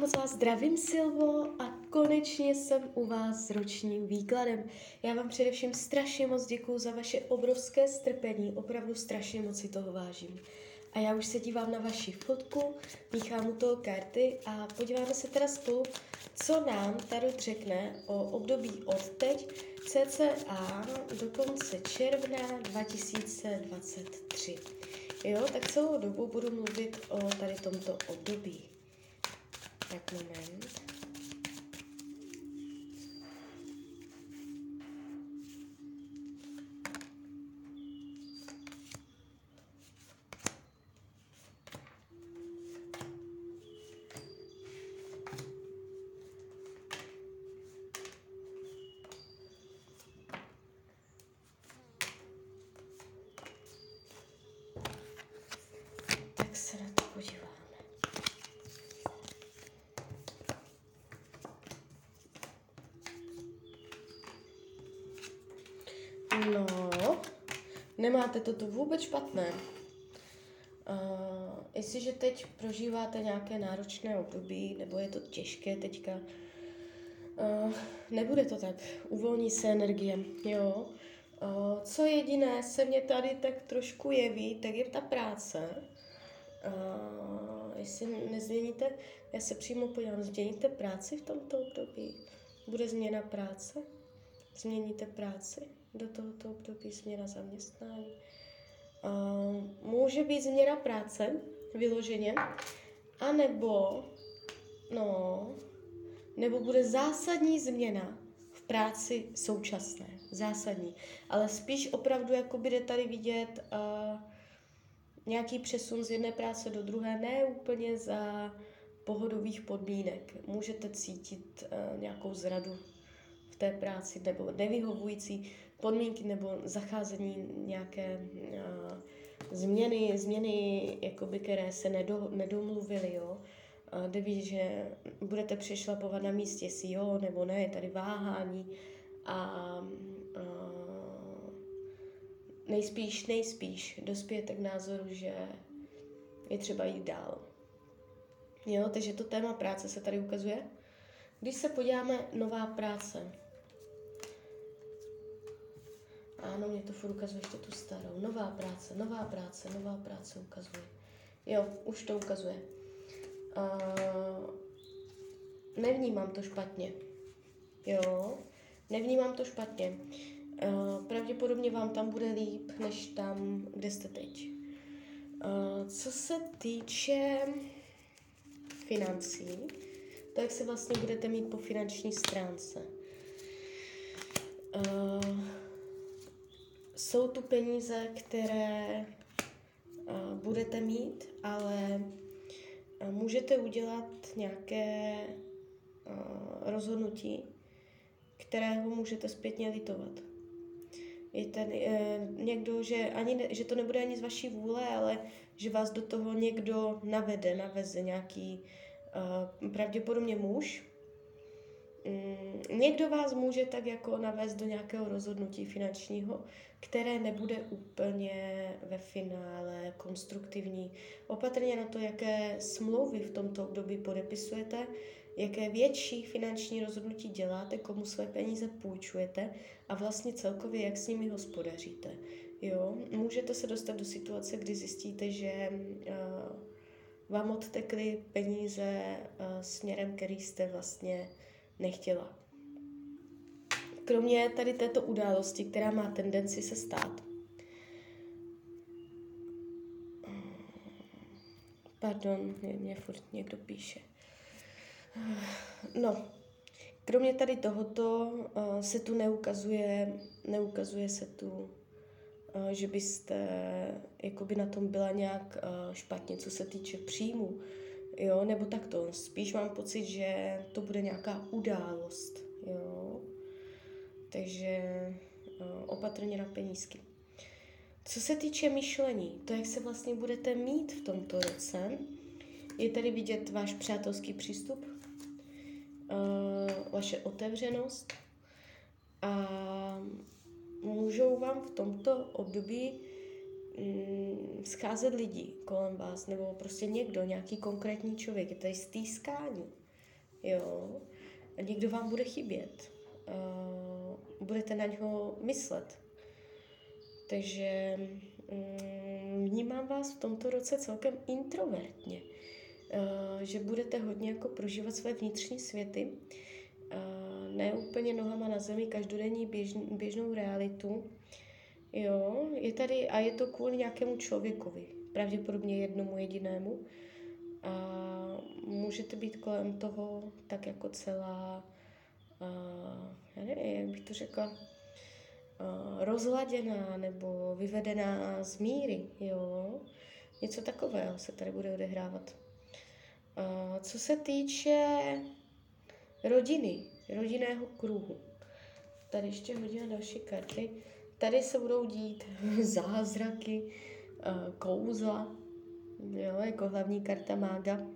moc vás zdravím, Silvo, a konečně jsem u vás s ročním výkladem. Já vám především strašně moc děkuju za vaše obrovské strpení, opravdu strašně moc si toho vážím. A já už se dívám na vaši fotku, míchám u toho karty a podíváme se teda spolu, co nám Tarot řekne o období od teď, cca do konce června 2023. Jo, tak celou dobu budu mluvit o tady tomto období. Tak moment. Tak se na to podíváme. No, nemáte to tu vůbec špatné. Uh, jestliže teď prožíváte nějaké náročné období, nebo je to těžké teďka, uh, nebude to tak. Uvolní se energie, jo. Uh, co jediné se mě tady tak trošku jeví, tak je ta práce. Uh, jestli nezměníte, já se přímo podívám, změníte práci v tomto období? Bude změna práce? Změníte práci do tohoto období, změna zaměstnání? Může být změna práce, vyloženě, anebo, no, nebo bude zásadní změna v práci současné, zásadní. Ale spíš opravdu, jako bude tady vidět uh, nějaký přesun z jedné práce do druhé, ne úplně za pohodových podmínek. Můžete cítit uh, nějakou zradu v té práci nebo nevyhovující podmínky nebo zacházení nějaké uh, změny, změny jakoby, které se nedo, nedomluvily, jo. Uh, jde že budete přešlapovat na místě, jestli jo nebo ne, je tady váhání a uh, nejspíš, nejspíš dospějete k názoru, že je třeba jít dál. Jo, takže to téma práce se tady ukazuje. Když se podíváme nová práce, ano, mě to furt ukazuje ještě tu starou. Nová práce, nová práce, nová práce ukazuje. Jo, už to ukazuje. Uh, nevnímám to špatně. Jo, nevnímám to špatně. Uh, pravděpodobně vám tam bude líp, než tam, kde jste teď. Uh, co se týče financí, tak se vlastně budete mít po finanční stránce. Uh, jsou tu peníze, které uh, budete mít, ale uh, můžete udělat nějaké uh, rozhodnutí, kterého můžete zpětně litovat. Je uh, někdo, že, ani ne, že to nebude ani z vaší vůle, ale že vás do toho někdo navede, naveze nějaký pravděpodobně muž, Mm, někdo vás může tak jako navést do nějakého rozhodnutí finančního, které nebude úplně ve finále konstruktivní. Opatrně na to, jaké smlouvy v tomto období podepisujete, jaké větší finanční rozhodnutí děláte, komu své peníze půjčujete a vlastně celkově, jak s nimi hospodaříte. Jo? Můžete se dostat do situace, kdy zjistíte, že uh, vám odtekly peníze uh, směrem, který jste vlastně nechtěla. Kromě tady této události, která má tendenci se stát, Pardon, mě, mě furt někdo píše. No, kromě tady tohoto uh, se tu neukazuje, neukazuje se tu, uh, že byste jakoby na tom byla nějak uh, špatně, co se týče příjmu. Jo, nebo takto. Spíš mám pocit, že to bude nějaká událost. Jo. Takže uh, opatrně na penízky. Co se týče myšlení, to, jak se vlastně budete mít v tomto roce, je tady vidět váš přátelský přístup, uh, vaše otevřenost a můžou vám v tomto období mm, scházet lidi kolem vás, nebo prostě někdo, nějaký konkrétní člověk. Je tady stýskání. jo. A někdo vám bude chybět. Uh, budete na něho myslet. Takže um, vnímám vás v tomto roce celkem introvertně. Uh, že budete hodně jako prožívat své vnitřní světy. Uh, ne úplně nohama na zemi, každodenní běž, běžnou realitu. Jo, je tady, a je to kvůli nějakému člověkovi, pravděpodobně jednomu jedinému. A můžete být kolem toho tak jako celá, uh, já nevím, jak bych to řekla, rozladěná nebo vyvedená z míry, jo. Něco takového se tady bude odehrávat. Uh, co se týče rodiny, rodinného kruhu, tady ještě hodně další karty. Tady se budou dít zázraky, uh, kouzla, jo, jako hlavní karta mága.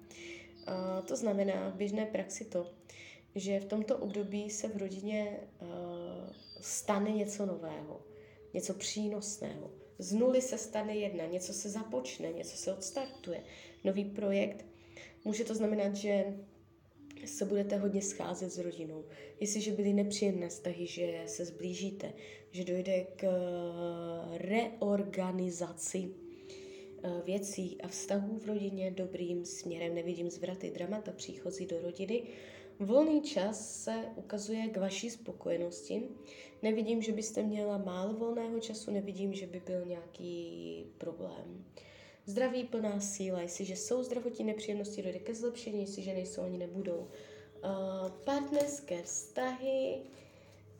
A to znamená v běžné praxi to, že v tomto období se v rodině uh, stane něco nového, něco přínosného. Z nuly se stane jedna, něco se započne, něco se odstartuje, nový projekt. Může to znamenat, že se budete hodně scházet s rodinou. Jestliže byly nepříjemné vztahy, že se zblížíte, že dojde k reorganizaci Eh, věcí a vztahů v rodině dobrým směrem. Nevidím zvraty, dramata, příchozí do rodiny. Volný čas se ukazuje k vaší spokojenosti. Nevidím, že byste měla málo volného času, nevidím, že by byl nějaký problém. Zdraví plná síla, jestliže jsou zdravotní nepříjemnosti, dojde ke zlepšení, jestliže nejsou, ani nebudou. Uh, partnerské vztahy,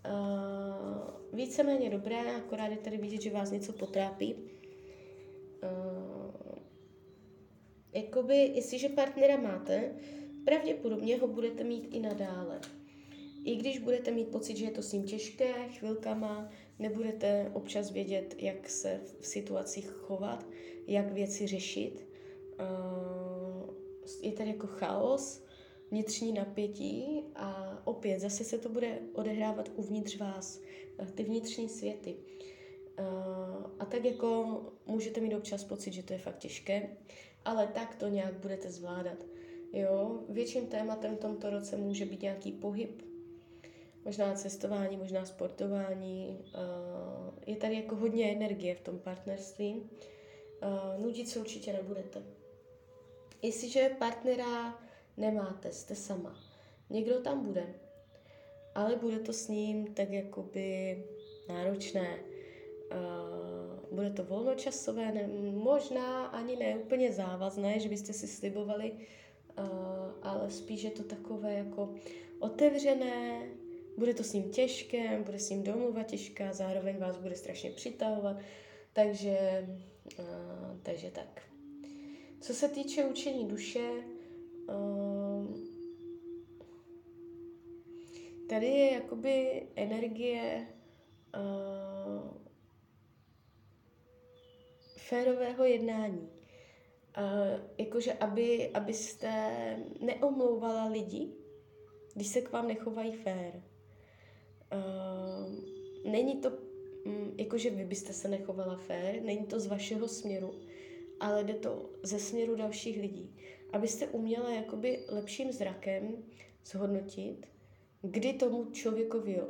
uh, víceméně dobré, akorát je tady vidět, že vás něco potrápí uh, jakoby, jestliže partnera máte, pravděpodobně ho budete mít i nadále. I když budete mít pocit, že je to s ním těžké, chvilkama, nebudete občas vědět, jak se v situacích chovat, jak věci řešit. Uh, je tady jako chaos, vnitřní napětí a opět zase se to bude odehrávat uvnitř vás, ty vnitřní světy. Uh, a tak jako můžete mít občas pocit, že to je fakt těžké, ale tak to nějak budete zvládat. Jo, větším tématem v tomto roce může být nějaký pohyb, možná cestování, možná sportování. Uh, je tady jako hodně energie v tom partnerství. Uh, nudit se určitě nebudete. Jestliže partnera nemáte, jste sama, někdo tam bude, ale bude to s ním tak jakoby náročné Uh, bude to volnočasové, ne, možná ani ne úplně závazné, že byste si slibovali, ale spíš je to takové jako otevřené, bude to s ním těžké, bude s ním domluva těžká, zároveň vás bude strašně přitahovat, takže, uh, takže tak. Co se týče učení duše, uh, tady je jakoby energie uh, férového jednání. Uh, jakože aby, abyste neomlouvala lidi, když se k vám nechovají fér. Uh, není to, um, jakože vy byste se nechovala fér, není to z vašeho směru, ale jde to ze směru dalších lidí. Abyste uměla jakoby lepším zrakem zhodnotit, kdy tomu člověkovi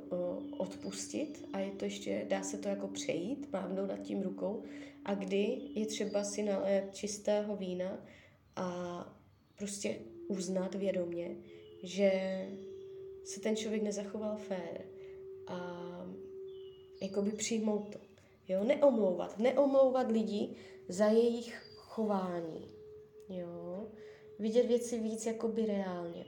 odpustit a je to ještě, dá se to jako přejít, mávnout nad tím rukou a kdy je třeba si nalét čistého vína a prostě uznat vědomě, že se ten člověk nezachoval fér a jakoby přijmout to. Jo, neomlouvat. Neomlouvat lidi za jejich chování. Jo, vidět věci víc jakoby reálně.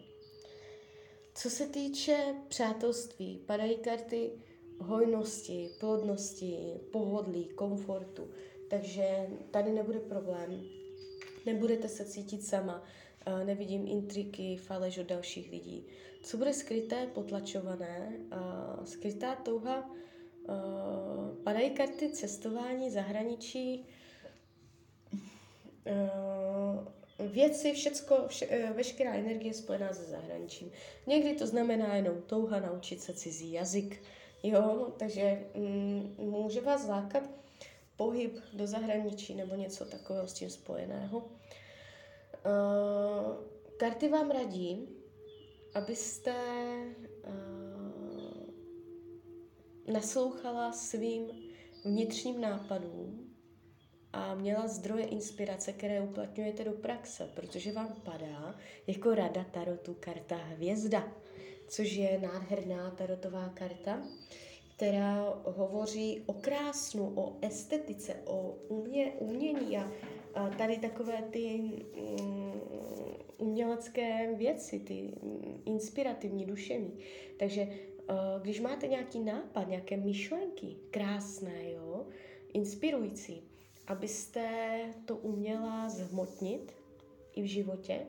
Co se týče přátelství, padají karty hojnosti, plodnosti, pohodlí, komfortu. Takže tady nebude problém. Nebudete se cítit sama. Nevidím intriky, faleš od dalších lidí. Co bude skryté, potlačované? Skrytá touha, padají karty cestování, zahraničí, věci, všecko, vše, eh, veškerá energie spojená se zahraničím. Někdy to znamená jenom touha naučit se cizí jazyk, jo, takže mm, může vás lákat pohyb do zahraničí nebo něco takového s tím spojeného. Uh, karty vám radí, abyste uh, naslouchala svým vnitřním nápadům a měla zdroje inspirace, které uplatňujete do praxe, protože vám padá jako rada tarotu karta hvězda, což je nádherná tarotová karta, která hovoří o krásnu, o estetice, o umě, umění a tady takové ty mm, umělecké věci, ty inspirativní, duševní. Takže uh, když máte nějaký nápad, nějaké myšlenky krásné, jo, inspirující, abyste to uměla zhmotnit i v životě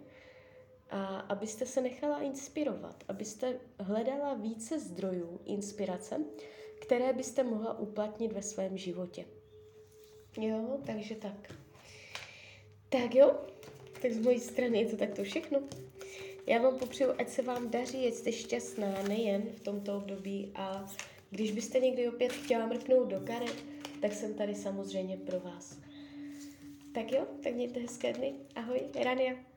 a abyste se nechala inspirovat, abyste hledala více zdrojů inspirace, které byste mohla uplatnit ve svém životě. Jo, takže tak. Tak jo, tak z mojí strany je to takto všechno. Já vám popřeju, ať se vám daří, ať jste šťastná nejen v tomto období a když byste někdy opět chtěla mrknout do karet, tak jsem tady samozřejmě pro vás. Tak jo, tak mějte hezké dny. Ahoj, Rania.